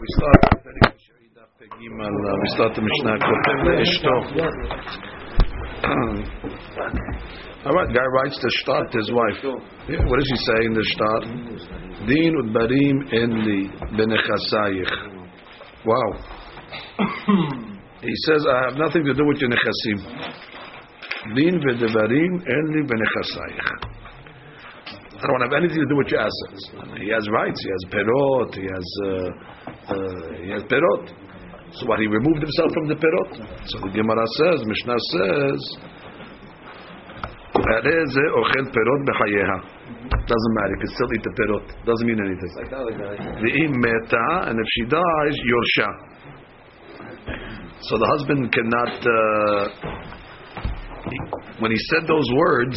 We start we start the Mishnah All right, guy writes to start his wife. Yeah, what does he say in the start? Din udbarim enli benechasayich. Wow. he says, I have nothing to do with your nechasim. Din v'devarim enli benechasayich. I don't have anything to do with your assets. He has rights. He has perot. He has uh, uh, he has perot. So what? He removed himself from the perot. So the Gemara says, Mishnah says, Doesn't matter. He can still eat the perot. Doesn't mean anything. The im meta, and if she dies, yorsha. So the husband cannot. Uh, he, when he said those words,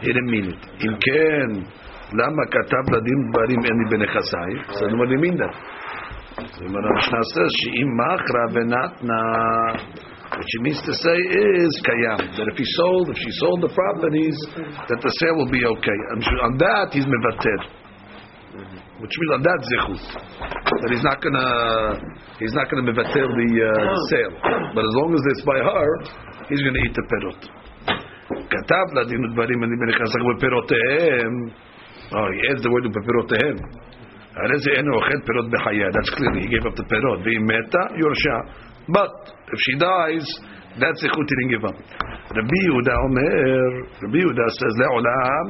he didn't mean it. Im ken, lama katab ladim barim eni benechasai. So what do you mean that? So the Mishnah says, she'im machra venatna. What she means to say is kayam. That if he sold, if she sold the properties, that the sale will be okay. On that, he's mevater. Which means on that zichut. That he's not gonna, he's not gonna mevater the uh, sale. But as long as it's by her, he's gonna eat the perot. כתב לדין ודברים אני בנכסך בפירותיהם, oh, he adds the word בפירותיהם. That's clearly he gave up the perot. V'imeta yorsha. But if she dies, that's ichut he didn't give up. Rabbi Yehuda Omer, Rabbi Yehuda says le'olam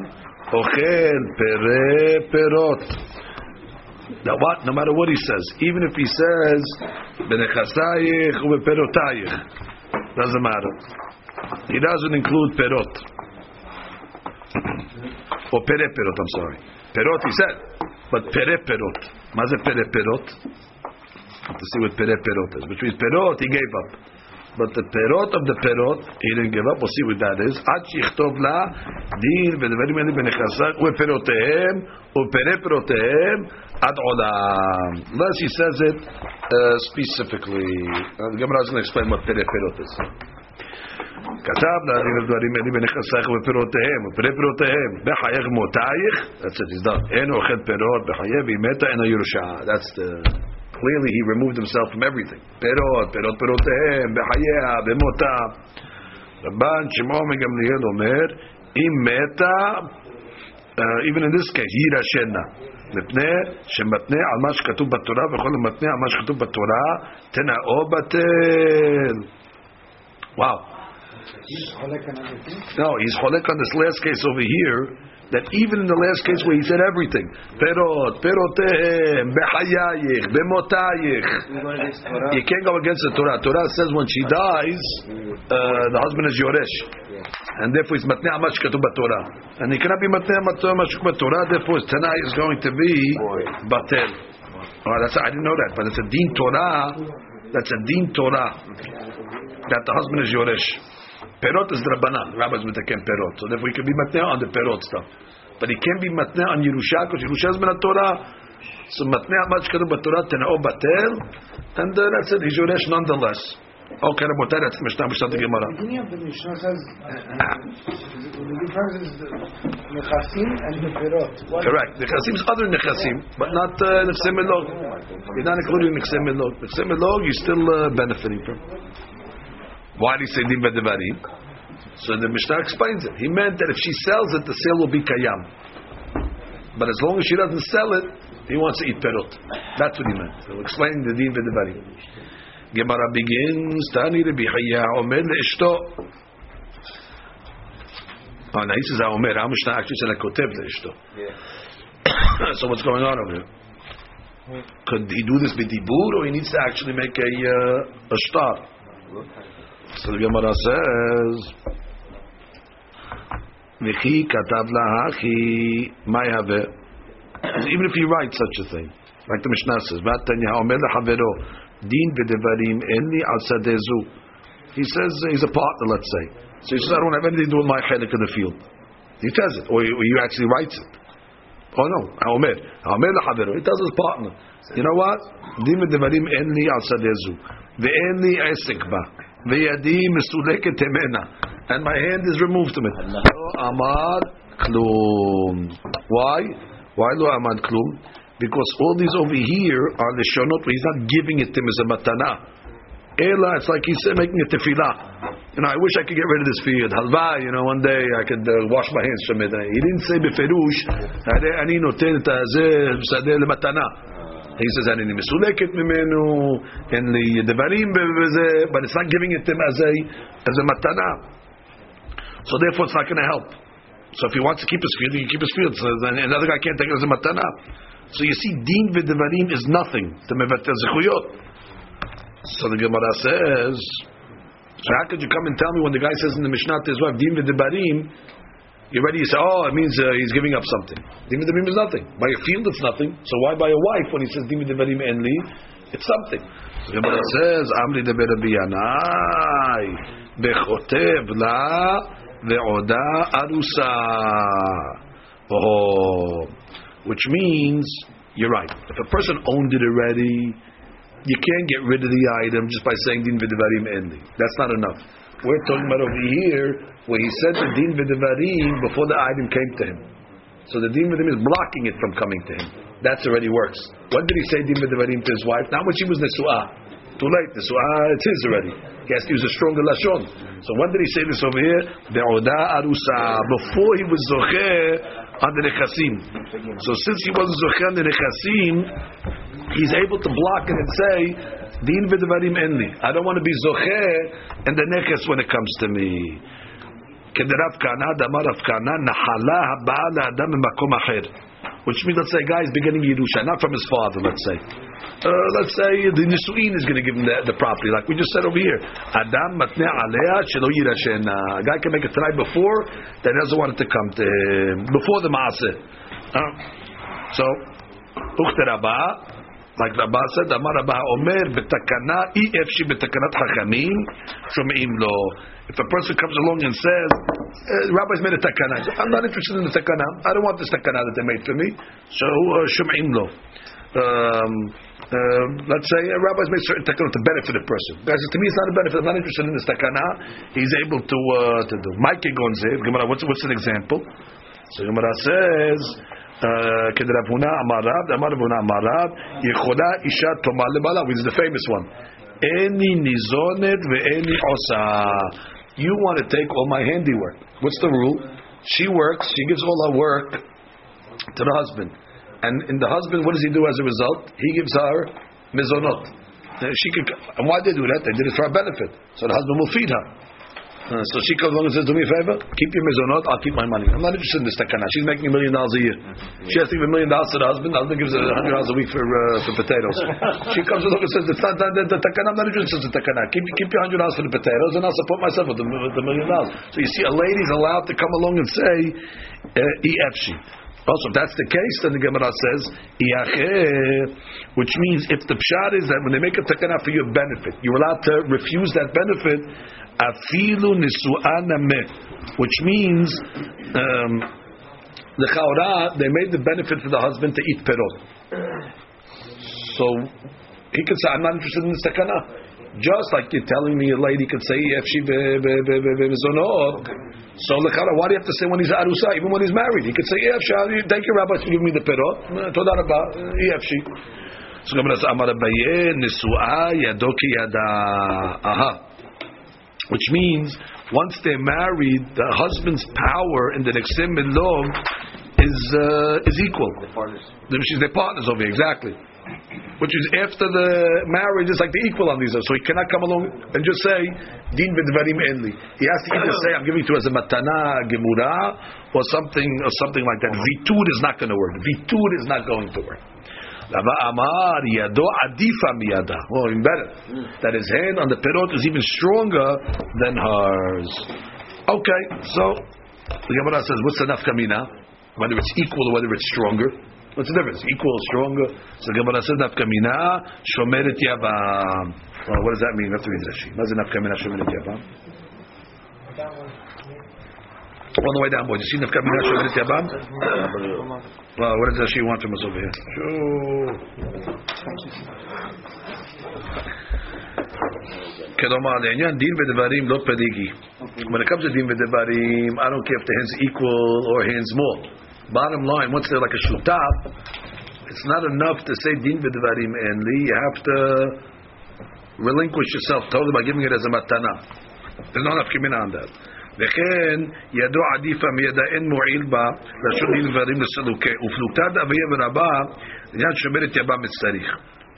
ochel pere perot. Now, what? No matter what he says, even if he says benechasayich ubeperotayich, doesn't matter. He doesn't include perot or pere perot. I'm sorry, perot. He said But pere perot. Maze pere perot? To see what pere perot is. Which means perot, he gave up. But the perot of the perot, he didn't give up. We'll see what that is. עד שיכתוב לה דין ודברים האלה בנכסיו ופירותיהם ופרי פירותיהם עד עולם. Unless he says it uh, specifically. Uh, the Gemara is going to explain what pere perot is. כתב להרים הדברים האלה בנכסייך ופירותיהם ופרי פירותיהם בחייך מותייך that's it he's done אין אוכל פירות בחייך והיא מתה אין הירושה that's the clearly he removed himself from everything פירות פירות פירותיהם בחייה במותה רבן שמעון מגמליאל אומר אם מתה uh, even in this case יירשנה מפני שמתנה על מה שכתוב בתורה וכל המתנה על מה שכתוב בתורה תנאו בטל וואו wow. no, he's cholek on this last case over here. That even in the last case where he said everything, perot, perotehem, behayayich, bemotayich, you can't go against the Torah. Torah says when she dies, uh, the husband is yoresh, and therefore he's matnei amash katuv Torah, and he cannot be matnei amash katuv Torah. Therefore tanai is going to be batel. Oh, that's I didn't know that, but it's a din Torah. That's a din Torah that the husband is yoresh. Perot is Rabbanan. Rabbis metaken perot. So therefore he can be matneh on the perot stuff. But he can't be matneh on Yerusha because Yerusha is min Torah. So matneh much kadu b'Torah tenao batel. And uh, that's it. He's Yoresh nonetheless. Okay, Rabotai, that's Mishnah Mishnah the Gemara. The beginning of the Mishnah says the difference is the Nechasim and the Perot. Correct. Nechasim is other Nechasim, but not uh, Nechsem Elog. You're not including Nechsem Elog. Nechsem Elog, you're still uh, benefiting from. Why did he say din bedevarim? So the Mishnah explains it. He meant that if she sells it, the sale will be kayam. But as long as she doesn't sell it, he wants to eat perot. That's what he meant. So explain the din bedevarim. Gemara begins. Tani Rabbi Chaya Omer leishto. Oh, now he says Omer. Our Mishnah actually said kotev leishto. so what's going on over here? Could he do this b'dibur, or he needs to actually make a uh, a star? So the Gemara says, "V'chi katav lahachi mayave." Even if he writes such a thing, like the Mishnah says, "Vatanya omer lehavero din v'devarim enli al sadezu." He says he's a partner, let's say. So he says, "I don't have anything to do with my chelik in the field." He says it, or he actually writes it. Oh no, Omer, Omer lehavero. He tells his partner, "You know what? Din v'devarim enli al sadezu ve'enli esek ba." וידי מסולקת ממנה, and my hand is removed from it. לא עמד כלום. Why? Why לא עמד כלום? because all these over here are the shonot where he's not giving it to him as a matana. Ela, it's like he's making a tefillah. You know, I wish I could get rid of this field. Halva, you know, one day I could uh, wash my hands from it. He didn't say beferush, אני נותן את הזה, שדה למתנה. He says, "Ani misuleket mimenu and the devarim but it's not giving it to him as a as a matana. So therefore, it's not going to help. So if he wants to keep his field, he can keep his field. So then another guy can't take it as a matana. So you see, din v'devarim is nothing to mevatel zechuyot. So the Gemara says, so how could you come and tell me when the guy says in the Mishnah to his wife, din v'devarim, you ready? You say, oh, it means uh, he's giving up something. Din v'debarim is nothing. By a field, it's nothing. So why by a wife when he says Din v'debarim enli? It's something. So the Gemara says, Amri de berabiyanai, bechotev la ve'oda arusa. Oh, which means, you're right. If a person owned it already, you can't get rid of the item just by saying din v'devarim enli. That's not enough. We're talking about over here where he said the din v'devarim before the item came to him. So the din v'devarim is blocking it from coming to him. That's already works. When did he say din v'devarim to his wife? Not when she was nesu'ah. Too late. Nesu'ah, it's his already. He has to use a stronger lashon. So when did he say this over here? Be'odah arusa. Before he was zocher on the nechasim. So since he wasn't zocher on the nechasim, he's able to block it and say, Din v'devarim enli. I don't want to be zocher and the neches when it comes to me. כדרב כהנא, דאמר רב כהנא, נחלה הבאה לאדם ממקום אחר. Which means, let's say, a guy is beginning Yerusha, not from his father, let's say. Uh, let's say the Nisuin is going to give him the, the, property, like we just said over here. Adam matne alea shelo yirashena. A guy can make a try before, that doesn't want it to come to him. Before the maaseh. Uh, so, ukterabah, like Rabba said, Amar Rabba Omer betakana ifshi betakanat hachamim shomeim lo. If a person comes along and says, uh, Rabbi's made a takana, I'm not interested in the takana. I don't want this takana that they made for me. So shomeim uh, lo. Um, uh, let's say a rabbi's made certain takana to benefit a person. Guys, to me it's not a benefit. I'm not interested in this takana. He's able to uh, to do. Mike Gonzev. What's what's an example? So Gemara says. כדרב הונא אמר רב, אמר רב הונא אמר רב, יכולה אישה תאמר לבעלה, which is the famous one, איני ניזונת ואיני עושה. You want to take all my handiwork. What's the rule? She works, she gives all her work to the husband. And in the husband, what does he do as a result? He gives her mizonot. She could, and why did they do that? They did it for her benefit. So the husband will feed her. Uh, so she comes along and says, "Do me a favor, keep your mizonot. I'll keep my money. I'm not interested in this takana. She's making a million dollars a year. She has to give a million dollars to the husband. The husband gives her a hundred dollars a week for uh, for potatoes. she comes along and says, "It's not the, the, the takana. I'm not interested in the takana. Keep keep your hundred dollars for the potatoes, and I'll support myself with the, with the million dollars." So you see, a lady's allowed to come along and say, uh, "Efshi." Also, if that's the case, then the Gemara says, which means if the pshat is that when they make a takana for your benefit, you're allowed to refuse that benefit, afilu which means um, the chaura they made the benefit for the husband to eat perot. So he could say, "I'm not interested in the takana." Just like you're telling me a lady could say if she mizonot. So lechara, why do you have to say when he's arusa, even when he's married? He could say if she. Thank you, Rabbi, for giving me the perot. Toda rabba, if she. So Gemara says, Amar Abaye nisua yadoki yada. Aha. Which means once they're married, the husband's power in the nexim log is uh, is equal. She's their partners over here, exactly. Which is after the marriage, it's like the equal on these. So he cannot come along and just say din v'dvarim enli. He has to either say I'm giving to as a matana gemura or something or something like that. Vitud is not going to work. Vitud is not going to work. Rava Amar Yado Adifa Miyada. Oh, even better. That his hand on the perot is even stronger than hers. Okay, so the Gemara says, what's the nafkamina? Whether it's equal or whether it's stronger. What's the difference? Equal, stronger. So the Gemara says nafkamina shomeret yavam. Well, what does that mean? You have to read Rashi. What does nafkamina shomeret yavam? On the way down, boy. You see nafkamina shomeret yavam? Well, what does Rashi want from us over here? כלומר, לעניין דין ודברים לא פליגי. When it comes to דין ודברים, I don't care if the hand's equal or hand's small. Bottom line, once they're like a shutaf, it's not enough to say din v'dvarim enli. You have to relinquish yourself totally by giving it as a matana. There's no enough kimina on that. וכן ידו עדיפה מידע אין מועיל בה לשון דין ודברים לסלוקי ופלוגתת אביה ורבה עניין שומרת יבם צריך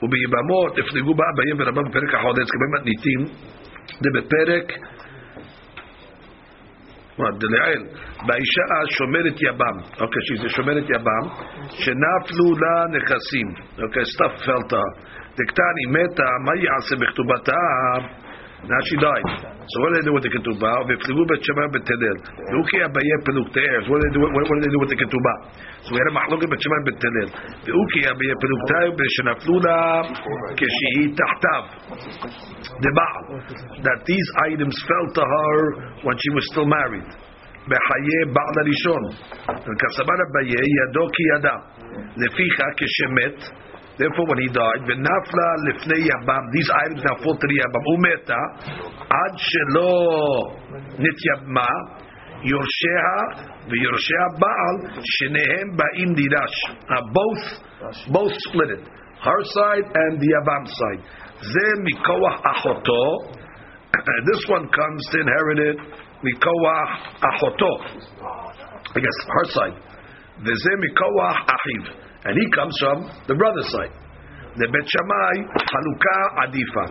וביבמות הפלגו בה אביה ורבה בפרק החודש כבאים מתניתים זה בפרק דלעיל, באישה שומרת יבם, אוקיי, okay, שזה שומרת יבם, שנפלו לה נכסים, אוקיי, stuff felt דקטני מתה, מה יעשה בכתובתה? Now she died. So what do they do with the ketubah? V'fligu bet shema bet telel. V'uki abaye peluk te'er. What do they do? What, what do they do with the ketubah? So we had a mahloket bet shema bet telel. V'uki abaye peluk te'er b'shenaflu la keshihi tahtav. The Baal. That these items fell to her when she was still married. בחיי בעל הראשון. וכסבר אביי ידו כי ידע. לפיכך כשמת Therefore, when he died, v'nafla lifnei yabam. These items now fall to the yabam. Umeta ad shelo nityabma yorsheha v'yorshea baal shenehem ba'im dirash. Both both split it. Her side and the yabam side. Ze mikoach achoto. This one comes to inherit it. Mikoach achoto. I guess her side. V'ze mikoach achiv and he comes from the brother's side. The Bet Shammai haluka adifa,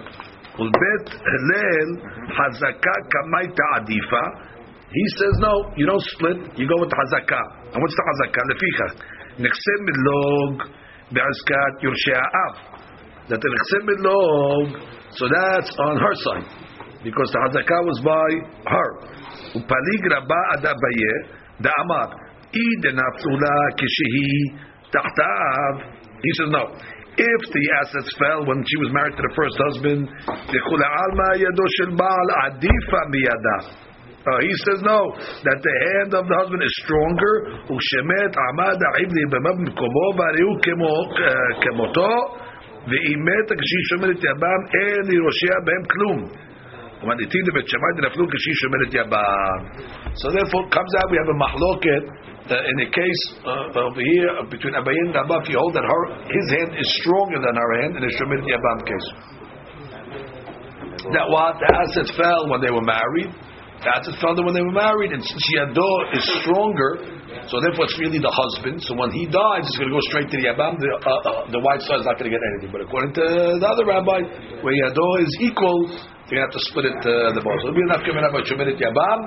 ulbet Hillel hazaka kamaita adifa. He says no, you don't split. You go with hazaka. And what's the hazaka? Leficha nechsem milog be'azkat yorshei av. That the nechsem milog, so that's on her side because the hazaka was by her. Upalig rabba adabaye da'amar. I denafula kishihi tahtav. He says no. If the assets fell when she was married to the first husband, uh, he says no, that the hand of the husband is stronger. ואימת כשהיא שומרת יבם, אין לירושע בהם כלום. ומניתין לבית שמאי דנפלו כשהיא שומרת יבם. So therefore comes out we have a mahloket uh, in a case uh, over here between Abayin and Abba, if you hold that her, his hand is stronger than her hand in a Shemit Yabam case. That what? The assets fell when they were married. The assets fell when they were married, and since Yado is stronger, so therefore it's really the husband. So when he dies, it's going to go straight to the Yabam. The, uh, uh, the wife side is not going to get anything. But according to the other rabbi, where Yado is equal, to have to split it uh, the both. So it'll be enough coming up by Shemit Yabam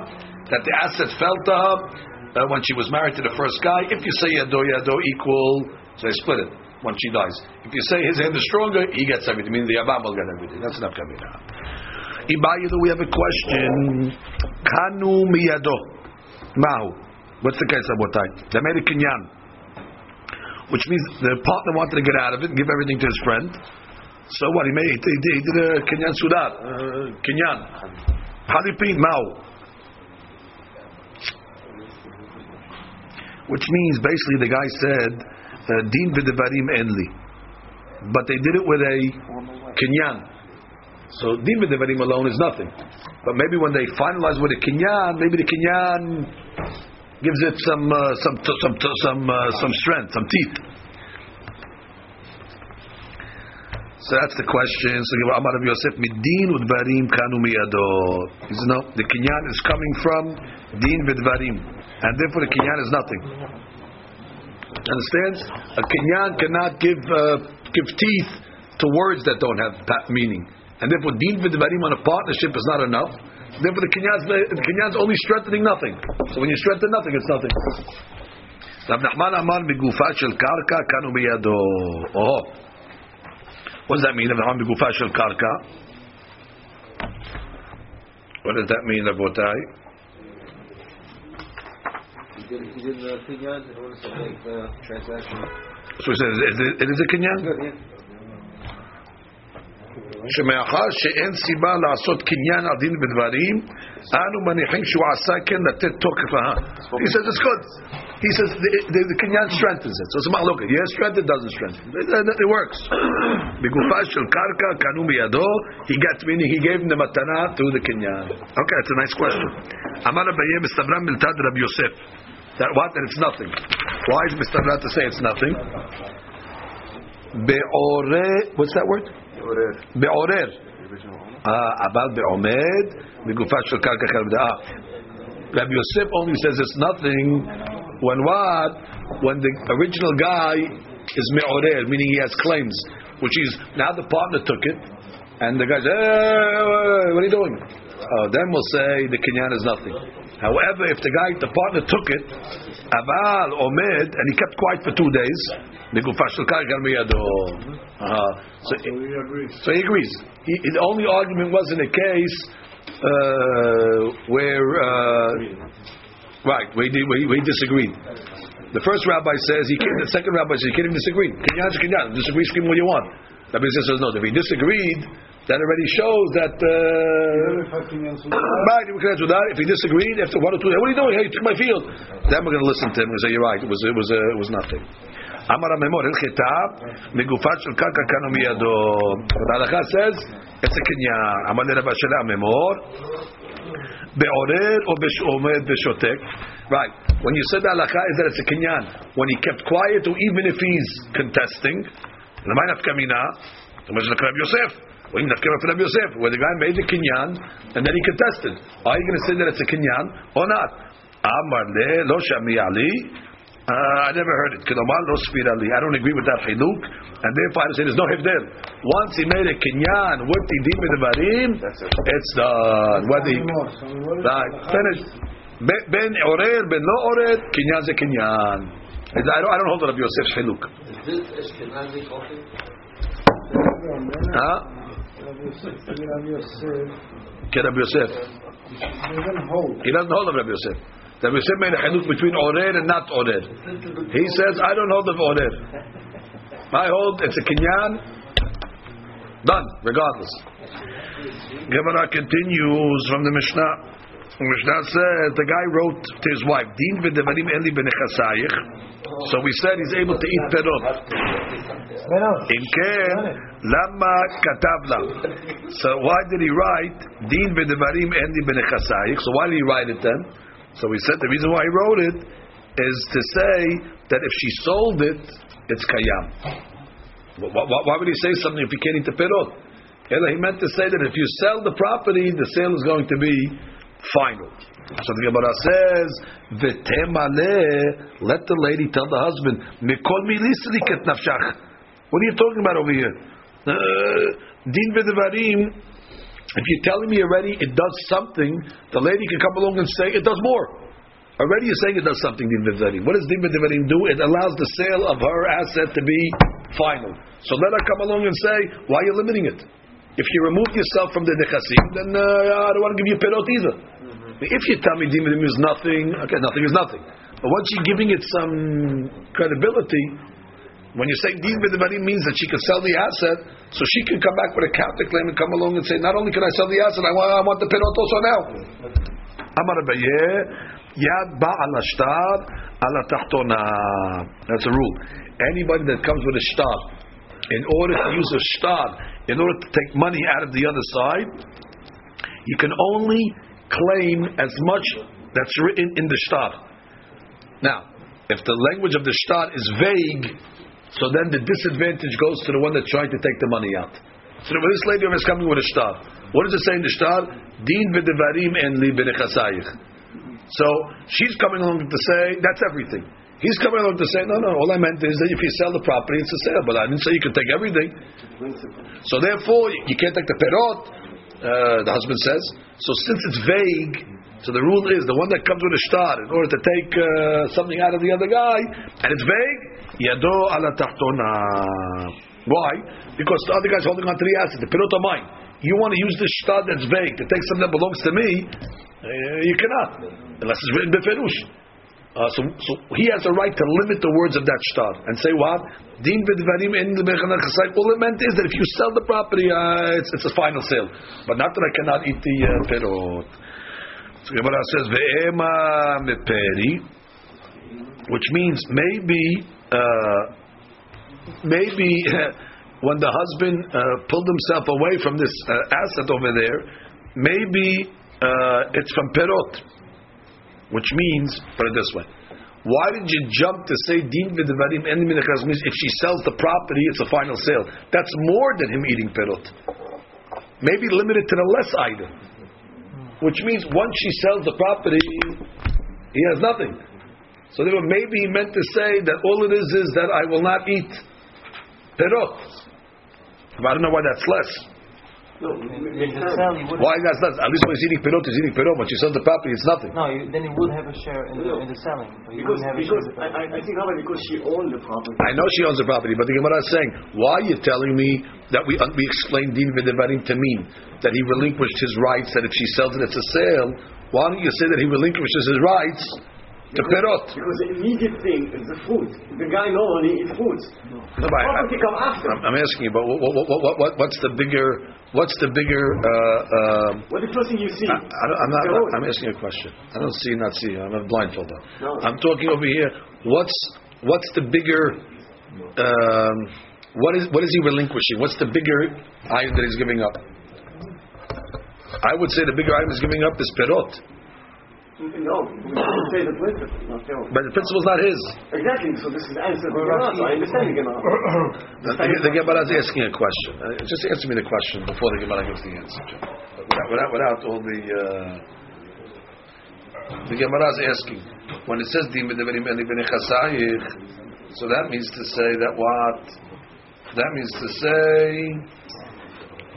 that the asset fell to her uh, when she was married to the first guy. If you say yado yado equal, so they split it when she dies. If you say his hand is stronger, he gets everything. Meaning the Abam will get everything. That's enough kamina. Ibayadu, we have a question. Kanu miyado. Mahu. What's the case of what time? They made a kinyan. Which means the partner wanted to get out of it and give everything to his friend. So what? He made he did, he did a kinyan sudat. Uh, kinyan. Halipin, Mahu. Which means basically the guy said uh, din v'devarim enli, but they did it with a kinyan. So din v'devarim alone is nothing, but maybe when they finalize with a kinyan, maybe the kinyan gives it some uh, some some some uh, some strength, some teeth. So that's the question. So Amar Rabbi Yosef, midin udvarim kanu miyado. No, the kinyan is coming from din v'dvarim and therefore the kinyan is nothing. Understands? A kinyan cannot give uh, give teeth to words that don't have meaning, and therefore din v'devarim on a partnership is not enough. Therefore, the kinyan's the kinyan's only strengthening nothing. So when you strengthen nothing, it's nothing. Oh, what does that mean? Nachman bigufa shel karka. What does that mean, Rabotai? Did, he did the kinyan in order to make the transaction. So he says, it, is a kinyan? שמאחר שאין סיבה לעשות קניין עדין בדברים, אנו מניחים שהוא עשה כן לתת תוקף He says it's good. He says the, the, the קניין strengthens it. So it's look, yes strength, it doesn't strengthen. It, it works. בגופה של קרקע קנו בידו, he gets meaning he gave him the מתנה to the קניין. Okay, that's a nice question. אמר אביי מסתברם מלתד רבי יוסף. That what? That it's nothing. Why is Mr. Rat to say it's nothing? be'orer. What's that word? Be'orer. Ah, abal be'omed migufat shel karka karabda. Rabbi Yosef only says it's nothing when what? When the original guy is me'orer, meaning he has claims, which is now the partner took it, and the guy says, hey, what are you doing? Uh, then we'll say the kinyan is nothing. However, if the guy, the partner took it, aval omed, and he kept quiet for two days, migufat shel karka miyado. Uh, so, agree. so he agrees. He, the only argument was in a case uh, where, uh, right, we, we, we disagreed. The first rabbi says he can't. The second rabbi says he can't even disagree. Kinyan is kinyan. Disagree, scream what you want. Rabbi Yosef says no. If he disagreed, that already shows that. Uh, Right, we can answer that. If he disagreed, after one or two, what are you doing? Hey, you took my field. Then we're going to listen to him and say, you're right. It was, it was, uh, it was nothing. אמר הממור, הלכתה מגופת של קרקע כאן ומידו. But ההלכה says, it's a קניין. אמר לרבא שלה הממור, בעורר או עומד ושותק. Right. When you said the halakha is that it's a kinyan. When he kept quiet, or even if he's contesting, למה נפקא מינה? זאת אומרת שזה רבי יוסף. When Yosef, where the guy made the kinyan and then he contested, are you going to say that it's a kinyan or not? Amar le lo shami ali. Uh, I never heard it. Kedomar lo spira li. I don't agree with that chiluk, and therefore I say there's no hifdel. Once he made a kinyan what he did with the dim it's done. What he right? Ben orer, ben lo orer, kinyan ze kinyan. I don't, I don't hold Rabbi Yosef's chiluk. Is this Ashkenazi coffee? Huh? Get Rabbi Yosef. He doesn't hold. Of Rabbi Yosef. Rabbi Yosef made a haluk between orer and not orer. He says, I don't hold of orer. I hold it's a kinyan. Done, regardless. Gemara continues from the Mishnah. The Mishnah says the guy wrote to his wife, Din v'devarim eli b'nechasayich. So we said he's able to eat perot. In ken, lama katabla. So why did he write din v'devarim endi b'nechasayich? So why did he write it then? So we said the reason why he wrote it is to say that if she sold it, it's kayam. Why, why, why would he say something if he can't eat the perot? He meant to say that if you sell the property, the sale is going to be final. So the Gemara says, "V'temale." Let the lady tell the husband, "Mikol milisliket nafshach." What are you talking about over here? Uh, Din v'devarim. If you're telling me already it does something, the lady can come along and say it does more. Already you're saying it does something, din. What does din v'devarim do? It allows the sale of her asset to be final. So let her come along and say, why are you limiting it? If you remove yourself from the nechasim, then uh, I don't want to give you perot either. If you tell me din v'devarim is nothing, okay, nothing is nothing. But once you're giving it some credibility, when you say din v'devarim means that she can sell the asset, so she can come back with a counterclaim and come along and say, not only can I sell the asset, I want, I want the perot also now. Yad ala. That's a rule. Anybody that comes with a shtar, in order to use a shtar, in order to take money out of the other side, you can only claim as much that's written in the shtar. Now, if the language of the shtar is vague, so then the disadvantage goes to the one that's trying to take the money out. So this lady is coming with a shtar, what does it say in the shtar? Din v'devarim en li. So she's coming along to say that's everything. He's coming along to say no, no. All I meant is that if you sell the property, it's a sale. But I didn't say you can take everything. So therefore, you can't take the perot. Uh, the husband says. So since it's vague, so the rule is the one that comes with a shtar in order to take uh, something out of the other guy, and it's vague. Yado ala tachtona. Why? Because the other guy's holding on to the asset. The perot are mine. You want to use the shtar that's vague to take something that belongs to me, uh, you cannot, unless it's written beferush. Uh, so, so he has a right to limit the words of that shtar and say what? Din b'dvarim in the. All it meant is that if you sell the property, uh, it's, it's a final sale, but not that I cannot eat the uh, perot. So Gemara says ve'ema meperi, which means maybe uh, maybe when the husband uh, pulled himself away from this uh, asset over there, maybe uh, it's from perot, which means put it this way: Why did you jump to say din v'devarim means if she sells the property, it's a final sale. That's more than him eating perot. Maybe limited to the less item, which means once she sells the property, he has nothing. So maybe he meant to say that all it is is that I will not eat perot. But I don't know why that's less. In the sale, Why that's not? At least when he's eating perot, he's eating perot. When she sells the property, it's nothing. No, you, then he would have a share in the, in the selling. But Because, wouldn't have a because share I, I I think Rabbi, because she owned the property. I know she owns the property, but the Gemara is saying, why are you telling me that we uh, we explained din v'devarim to mean that he relinquished his rights, that if she sells it, it's a sale? Why don't you say that he relinquishes his rights to perot? Because the immediate thing is the food. The guy normally eats fruits. No, but I- Property come after. I'm, I'm asking you, but what, what, what, what, what, what's the bigger, what's the bigger? Uh, uh, What the first thing you see? I, I'm not. The. I'm asking a question. I don't see, not see. I'm a blindfold. on. No. I'm talking over here. What's what's the bigger? Um, what is what is he relinquishing? What's the bigger item that he's giving up? I would say the bigger item he's giving up is perot, No, we should say the principle, not the but the principle's not his. Exactly, so this is the answer to the Gemara, so I understand the Gemara. The, the, the Gemara is asking a question. Uh, just answer me the question before the Gemara gives the answer. Without, without, without all the. Uh, the Gemara is asking when it says "Dim b'devarim eli b'nei chasayich," so that means to say that what? That means to say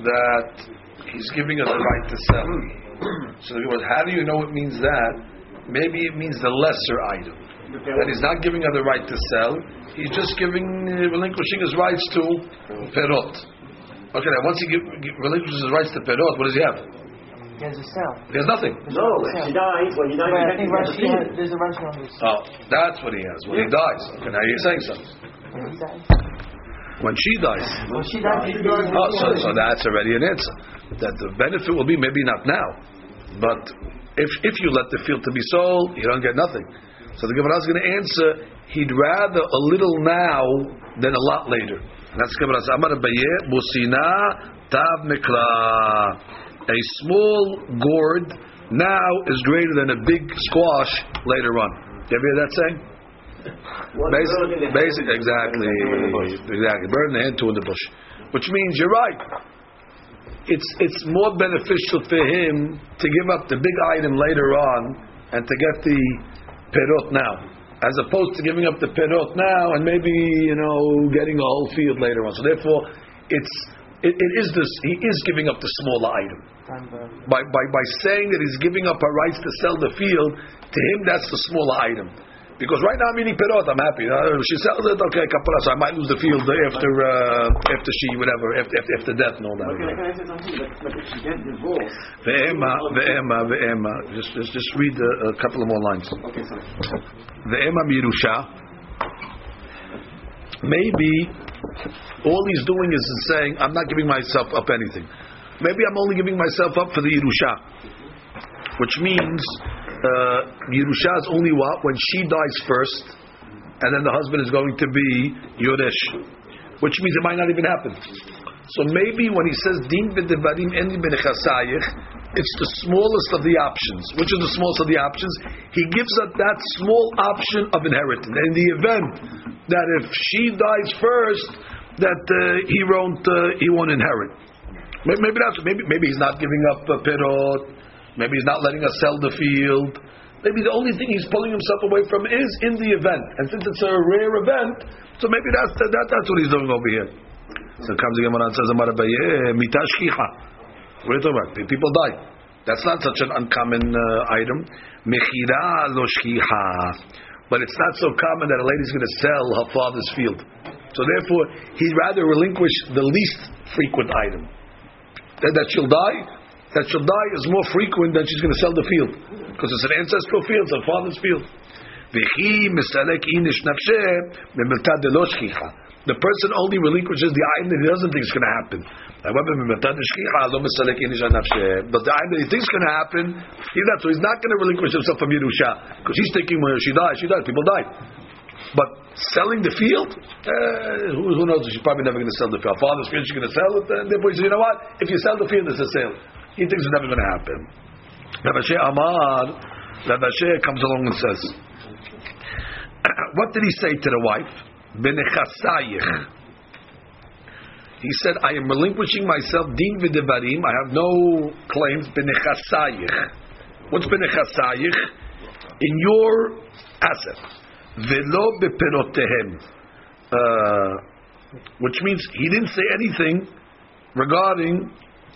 that he's giving us the right to sell. So the Gemara, how do you know it means that? Maybe it means the lesser item. That he's not giving her the right to sell. He's just giving, uh, relinquishing his rights to perot. Okay, now once he give, give, relinquishes his rights to perot, what does he have? He has a sale. He has nothing. No, when he dies, when he dies, But I he think has Rashi has, there's a Rashi on this. Oh, that's what he has when he dies. Okay, now you're saying something. When he dies. When she dies. She dies, Oh, so, so that's already an answer. That the benefit will be maybe not now, but if if you let the field to be sold, you don't get nothing. So the Gemara is going to answer, he'd rather a little now than a lot later. And that's Gemara. Amar Abaye, Musina Tav Mikra. A small gourd now is greater than a big squash later on. You ever hear that saying? Basic, basic, exactly, exactly. Bird in the hand, two in the bush. Which means you're right. It's it's more beneficial for him to give up the big item later on and to get the perot now, as opposed to giving up the perot now and maybe you know getting a whole field later on. So therefore, it's it, it is this. He is giving up the smaller item by, by, by saying that he's giving up her rights to sell the field, to him that's the smaller item. Because right now I'm eating perot, I'm happy. Uh, she sells it, okay, kapara, so I might lose the field after uh, after she whatever after, after, after death and all that. I, can I say something? But, but if she gets divorced, Ve'ema, ve'ema, ve'ema. Just, just, just read a, a couple of more lines. okay, sorry. Ve'ema mirusha. Maybe all he's doing is saying, I'm not giving myself up anything. Maybe I'm only giving myself up for the Yerusha. Which means, uh, Yerusha is only what? When she dies first, and then the husband is going to be Yoresh. Which means it might not even happen. So maybe when he says din b'devarim it's the smallest of the options. Which is the smallest of the options? He gives us that small option of inheritance. In the event that if she dies first, that uh, he won't uh, he won't inherit. Maybe, that's maybe maybe he's not giving up uh, perot. Maybe he's not letting us sell the field. Maybe the only thing he's pulling himself away from is in the event. And since it's a rare event, so maybe that's that, that's what he's doing over here. So comes the Gemara and says. What are you talking about? People die. That's not such an uncommon uh, item. Mechira lo shchicha. But it's not so common that a lady's going to sell her father's field. So therefore, he'd rather relinquish the least frequent item. That, that she'll die, that she'll die is more frequent than she's going to sell the field. Because it's an ancestral field, it's her father's field. The person only relinquishes the item that he doesn't think is going to happen. However. But the item that he thinks is going to happen, he's not. So he's not going to relinquish himself from Yerusha because he's thinking when she dies, she dies. People die. But selling the field, eh, who, who knows? She's probably never going to sell the field. Father's field, she's going to sell it. And therefore, he says, you know what? If you sell the field, it's a sale. He thinks it's never going to happen. Rav Ashi Amar, Rav Ashi comes along and says, what did he say to the wife? Benechasayich. He said, I am relinquishing myself, din v'devarim, I have no claims, benechasayich. What's benechasayich? In your asset. Velo beperotehem. Uh, which means he didn't say anything regarding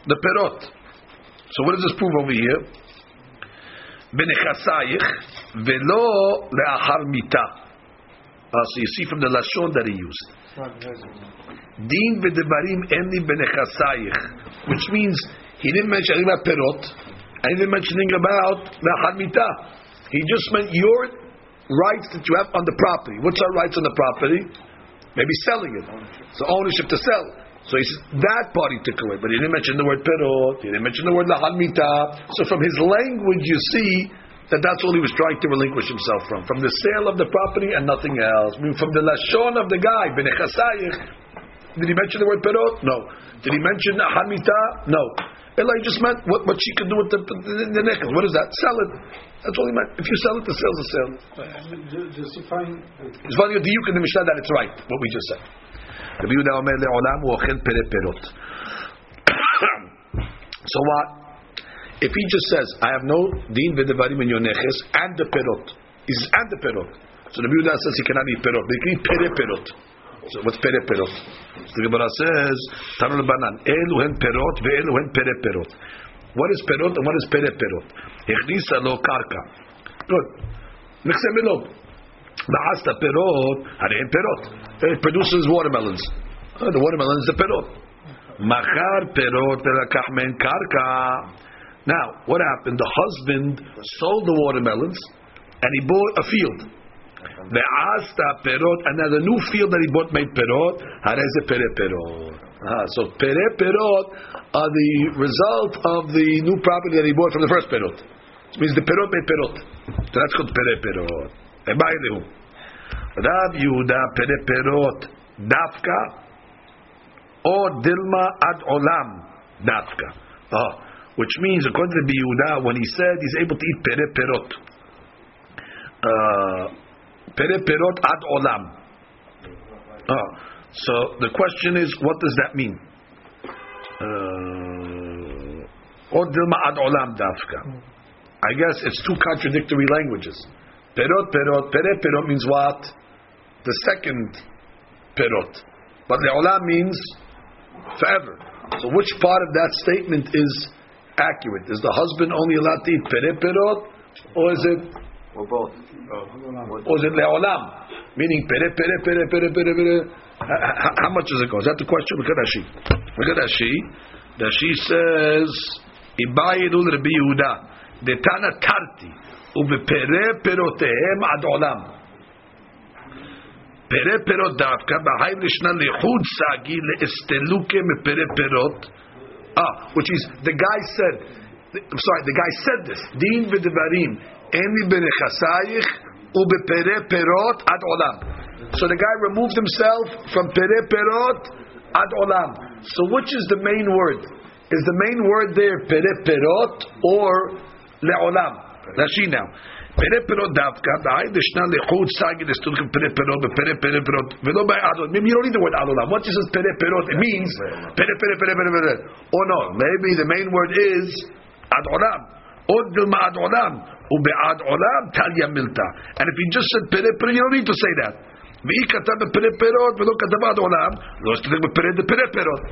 the perot. So what does this prove over here? Benechasayich velo le'achar mita. Uh, so you see from the lashon that he used. Din v'devarim eni benechasayich, which means he didn't mention anything about perot, and he didn't mention anything about le'achar mita. He just meant your rights that you have on the property. What's our rights on the property? Maybe selling it. So ownership to sell. So he says that part he took away, but he didn't mention the word perot. He didn't mention the word lahal mita. So from his language, you see that that's all he was trying to relinquish himself from, from the sale of the property and nothing else. I mean, from the lashon of the guy, benechasayich. Did he mention the word perot? No. Did he mention lahal mita? No. Eli just meant what, what she could do with the, the, the necklace. What is that? Sell it. That's all he meant. If you sell it, the sale's a sale. Justifying. It's funny the you in the Mishnah that it's right what we just said. Yehuda Omer le'olam hu ochel pere perot. So what? If he just says, I have no din v'devarim in your neches and the perot, he says and the perot. So Rabbi Yehuda says he cannot eat perot. He can eat pere perot. So what's pere perot? So the Gemara says, Tanu Banan, elu hen perot ve'elu hen pere perot. What is perot and what is pere perot? Echnisa lo karka. Good. Mixem elov. Ba'asta perot, hare perot. It produces watermelons. Uh, the watermelon is the perot. Machar perot velakach men karka. Now, what happened? The husband sold the watermelons and he bought a field. Ve'asta perot, and now the new field that he bought made perot. Hareze pere perot. Ah, so pere perot are the result of the new property that he bought from the first perot. Which means the perot made perot. So that's called pere perot. Ebaylehu. Rab Yehuda pere perot dafka or dilma ad olam dafka. Ah, which means according to Yehuda, when he said he's able to eat pere perot, uh, pere perot ad olam. Ah, so the question is, what does that mean? Uh, or dilma ad olam dafka. I guess it's two contradictory languages. Perot, perot, pere, perot means what? The second perot. But le'olam means forever. So which part of that statement is accurate? Is the husband only allowed to eat pere, perot? Or is it, Or both. or is it le'olam? Meaning pere, pere, pere, pere, pere, pere. How much does it go? Is that the question? Look at Rashi. Look at Rashi. Rashi says, Ibayidul Rabbi Yehuda, Detana Tarti, Ad olam. Pere perot davka, Bahai Lishna lechud sagi leesteluke me pere perot. Ah, which is, the guy said, I'm sorry, the guy said this, Din v'devarim, eni benechasayich, ubepere perot ad olam. So the guy removed himself from pere perot ad olam. So which is the main word? Is the main word there perot or leolam? Rashi now. Pere perot davka, the high dishna lechut sagid is tulkim pere perot, pere pere perot, velo by adol. Maybe you don't need the word adolam. What this is pere perot? It means pere pere pere pere. Or no, maybe the main word is adolam. Od dilma adolam. Ube'ad adolam tal yamilta. And if you just said pere pere, you don't need to say that. ואי כתב בפרה פירות ולא כתב עד עולם, לא אסתפק בפרה דפרה פירות.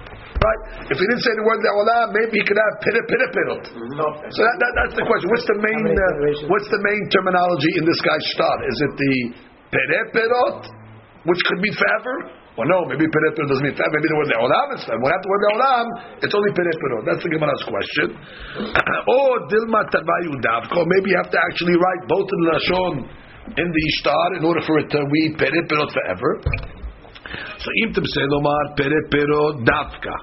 Right? If he didn't say the word לעולם, maybe he could have פרה פרה פירות. So that, that, that's the question. What's the main many uh, generations? what's the main terminology in this guy's shtar? Is it the pere perot, which could mean forever? Or no, maybe pere perot doesn't mean forever. Maybe the word leolam is forever. When the word leolam, it's only pere perot. That's the Gemara's question. or dilma tavayu davko. Maybe you have to actually write both in the lashon in the ishtar in order for it to read pere perot forever. So im say lomar pere perot davka.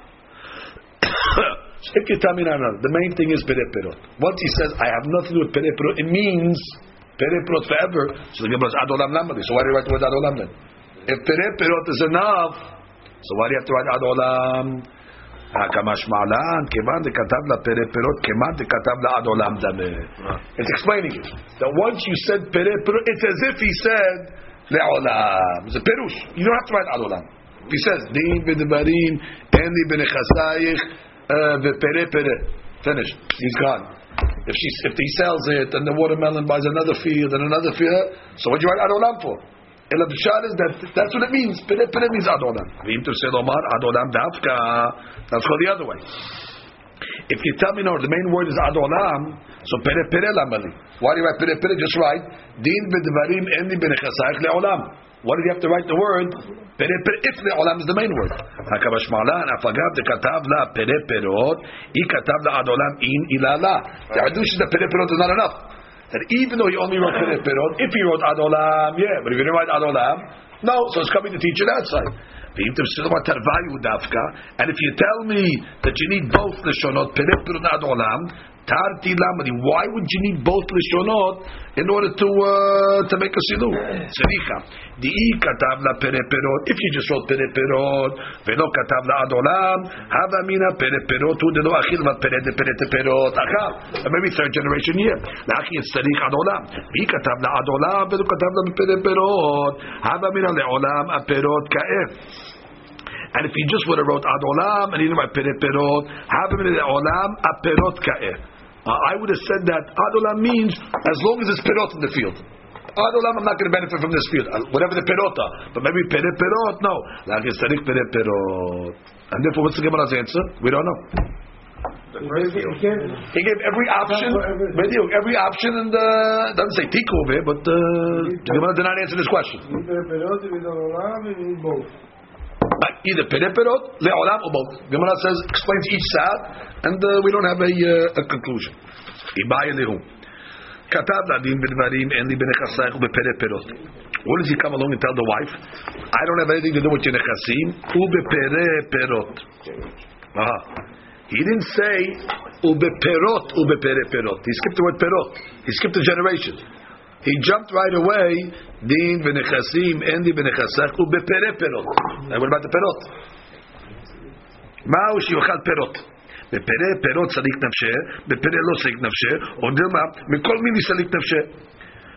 If you tell me, no, no, the main thing is pere perot. Once he says, I have nothing to do with pere perot, it means pere perot forever. So the Gemara says, adolam lamadi. So why do you write the word adolam then? If pere perot is enough, so why do you have to write adolam? It's explaining it. That once you said pere perot, it's as if he said, le'olam. It's a perush. You don't have to write ad olam. If he says din v'devarim eni b'nechasayich uh, v'pere pere. Finish. He's gone. If she if he sells it and the watermelon buys another field and another field, so what do you write ad olam for? El Abishar is that that's what it means. Pere pere means ad olam. V'im to say omar ad olam davka. Let's go the other way. If you tell me no, the main word is ad olam, so pere pere lamali. Why do you write pere pere? Just write din v'devarim eni b'nechasayich le'olam. Why do you have to write the word pere pere if le'olam is the main word? Hakabash malan afagav de katav la pere perot, i katav la ad olam in ilala. The hadush is that pere perot is not enough that even though he only wrote Perek Perot, if he wrote adolam, yeah, but if he didn't write adolam, no, so it's coming to teach it outside. And if you tell me that you need both the Shonot, Perek Perot and Ad Tarti lamadi. Why would you need both lishonot in order to uh, to make a sidur? Sericha. Dii katav la pereperot. If you just wrote pereperot, velo katav la adolam, hava mina pereperot hu delo achil va perete perete perot achal. Maybe third generation here. Lachi it's terich adolam. Dii katav la adolam velo katav la pereperot. Hava mina leolam aperot kaef. And if he just would have wrote adolam and he didn't write Perot, Habim Olam, Aperot Ka'eh. Uh, I would have said that ad olam means as long as it's perot in the field. Ad olam, I'm not going to benefit from this field. Uh, whatever the perota. But maybe peret perot, no. Like it's tarik peret perot. And therefore, what's the Gemara's answer? We don't know. He gave every option, every, every option, and uh, doesn't say tiku over here, but uh, the Gemara did not answer this question Like either periperot, le'olam, or both. Gemara says explains each side, and uh, we don't have a, uh, a conclusion. Ibaya lehu. כתב לדין בדברים, אין לי בנכסייך ובפרי What does he come along and tell the wife? I don't have anything to do with your נכסים, ובפרי פירות. Uh-huh. He didn't say ubeperot ubepere perot. He skipped the word perot. He skipped the generation. He jumped right away. Din v'nechasim endi v'nechasach ubepere perot. And what about the perot? מהו שיאכל פירות? בפרא פירות סליק נפשה, בפרא לא סליק נפשה, או דלמה, מכל מיני סליק נפשה.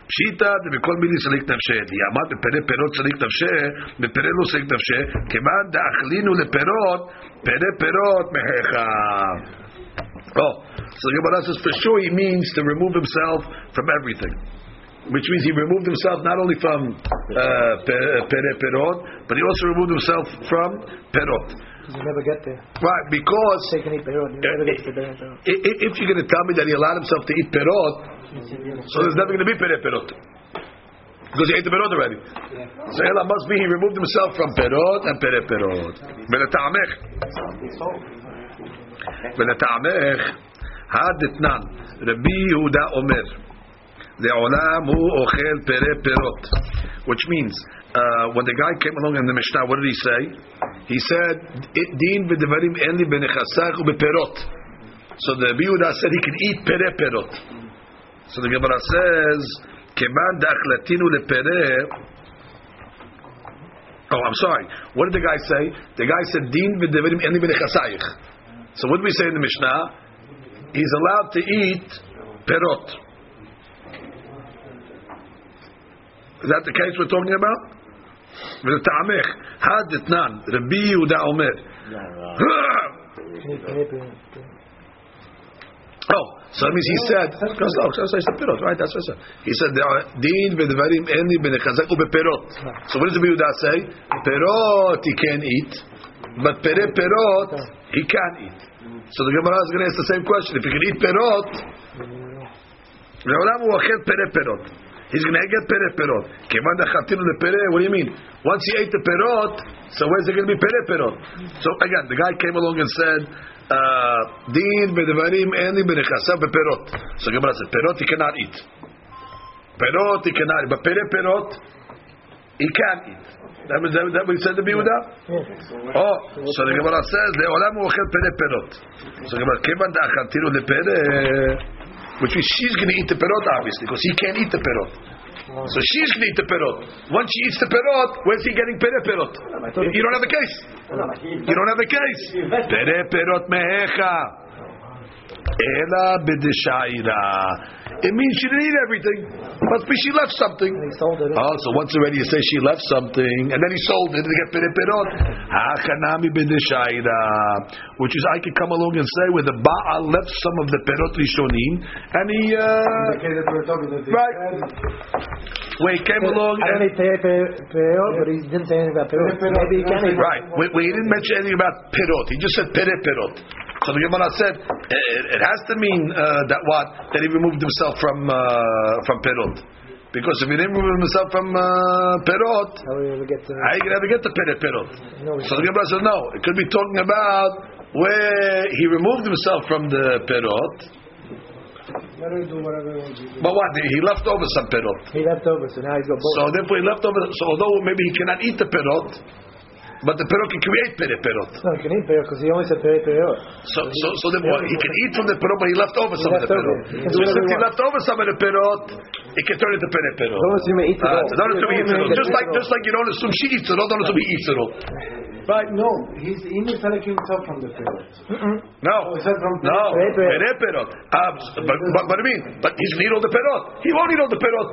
פשיטא דבכל מיני סליק נפשה. דיאמר בפרא פירות סליק נפשה, בפרא לא סליק נפשה, כיוון דאכלינו לפירות, פרא פירות מהיכה. Oh, so the Gemara says for sure he means to remove himself from everything. Which means he removed himself not only from uh, pere perot, but he also removed himself from perot. You never get there. Right, because Take any perot, you never get to the perot. i- i- if you're going to tell me that he allowed himself to eat perot, so there's never going to be pere perot. Because he ate the perot already. So Ela must be he removed himself from perot and pere perot. ולטעמך, ולטעמך, הדתנן, רבי יהודה אומר, Le'olam hu ochel pere perot. Which means, uh, when the guy came along in the Mishnah, what did he say? He said, Din v'devarim enli b'nechasach u'beperot. So the Biuda said he can eat pere perot. So the Gemara says, Keman da'achlatinu le'pereh Oh, I'm sorry. What did the guy say? The guy said, "Din v'devarim eni b'nechasayich." So what did we say in the Mishnah? He's allowed to eat perot. Is that the case we're talking about? ולטעמך, הדתנן, רבי יהודה אומר, Oh, so that means he said, because no, so it's the perot, right? That's what I said. He said, there are din b'devarim eni b'nechazak u'beperot. So what does the Yehuda say? Perot he can eat, but pere perot he can't eat. So the Gemara is going to ask the same question. If he can eat perot, לעולם הוא אוכל פרה פירות. He's going to get pere perot. Kevan dechatinu le pere. What do you mean? Once he ate the perot, so where's it going to be pere perot? So again, the guy came along and said, uh, din bedevarim eni benechasav beperot. So Gemara said, perot he cannot eat. Perot he cannot eat, but pere perot he can eat. That was that, that what he said to Yehuda. Oh, so the Gemara says, leolam uochel pere perot. So Gemara, kevan dechatinu le pere which means she's going to eat the perot, obviously, because he can't eat the perot. So she's going to eat the perot. Once she eats the perot, where's he getting pere perot? You don't have a case. You don't have a case. Pere perot mehecha. Ela b'deshaira. It means she didn't eat everything. Must be she left something. And he sold it. Oh, so once already you say she left something, and then he sold it to get pere perot. Hachanami b'deshaira. Which is, I could come along and say, where the Baal left some of the perot rishonim, and he, uh, right, where he came along I don't and need pay but he didn't say anything about peot. Maybe he can eat. Right. We, we didn't mention anything about pirot. He just said pere pirot. So the Gemara said it, it has to mean uh, that what that he removed himself from uh, from Perot. Because if he didn't remove himself from uh, pirot, How we ever get to you can ever get the pere pirot? No, So the Gemara said no. It could be talking about where he removed himself from the pirot. Let her do whatever he wants to do. But what? He left over some perot. He left over, so now he's got both. So therefore he left over. So although maybe he cannot eat the pirot, but the pirot can create pere pirot. no, he can eat peot because he only said pay peot. So, so, so then what? He can eat from the pirot, but he left over some of the left over. pirot. He So since he left over some of the pirot, it can turn into pere pirot. Don't assume he eats it Uh, all. so don't assume he eats it all. Just eats like, it all. just like you don't assume she eats it all, don't assume he eats it all. Right, no, he's in the telling himself from the field. No, Oh, he from no, Pere pirot. pere pirot. Uh, but, but, but I mean, but he's gonna eat all the pirot. He won't eat all the pirot.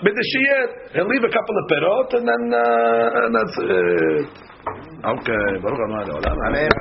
But the shiyet, he'll leave a couple of pirot, and then uh, and that's it. Okay, Baruch Adonai Le'olam. Amen.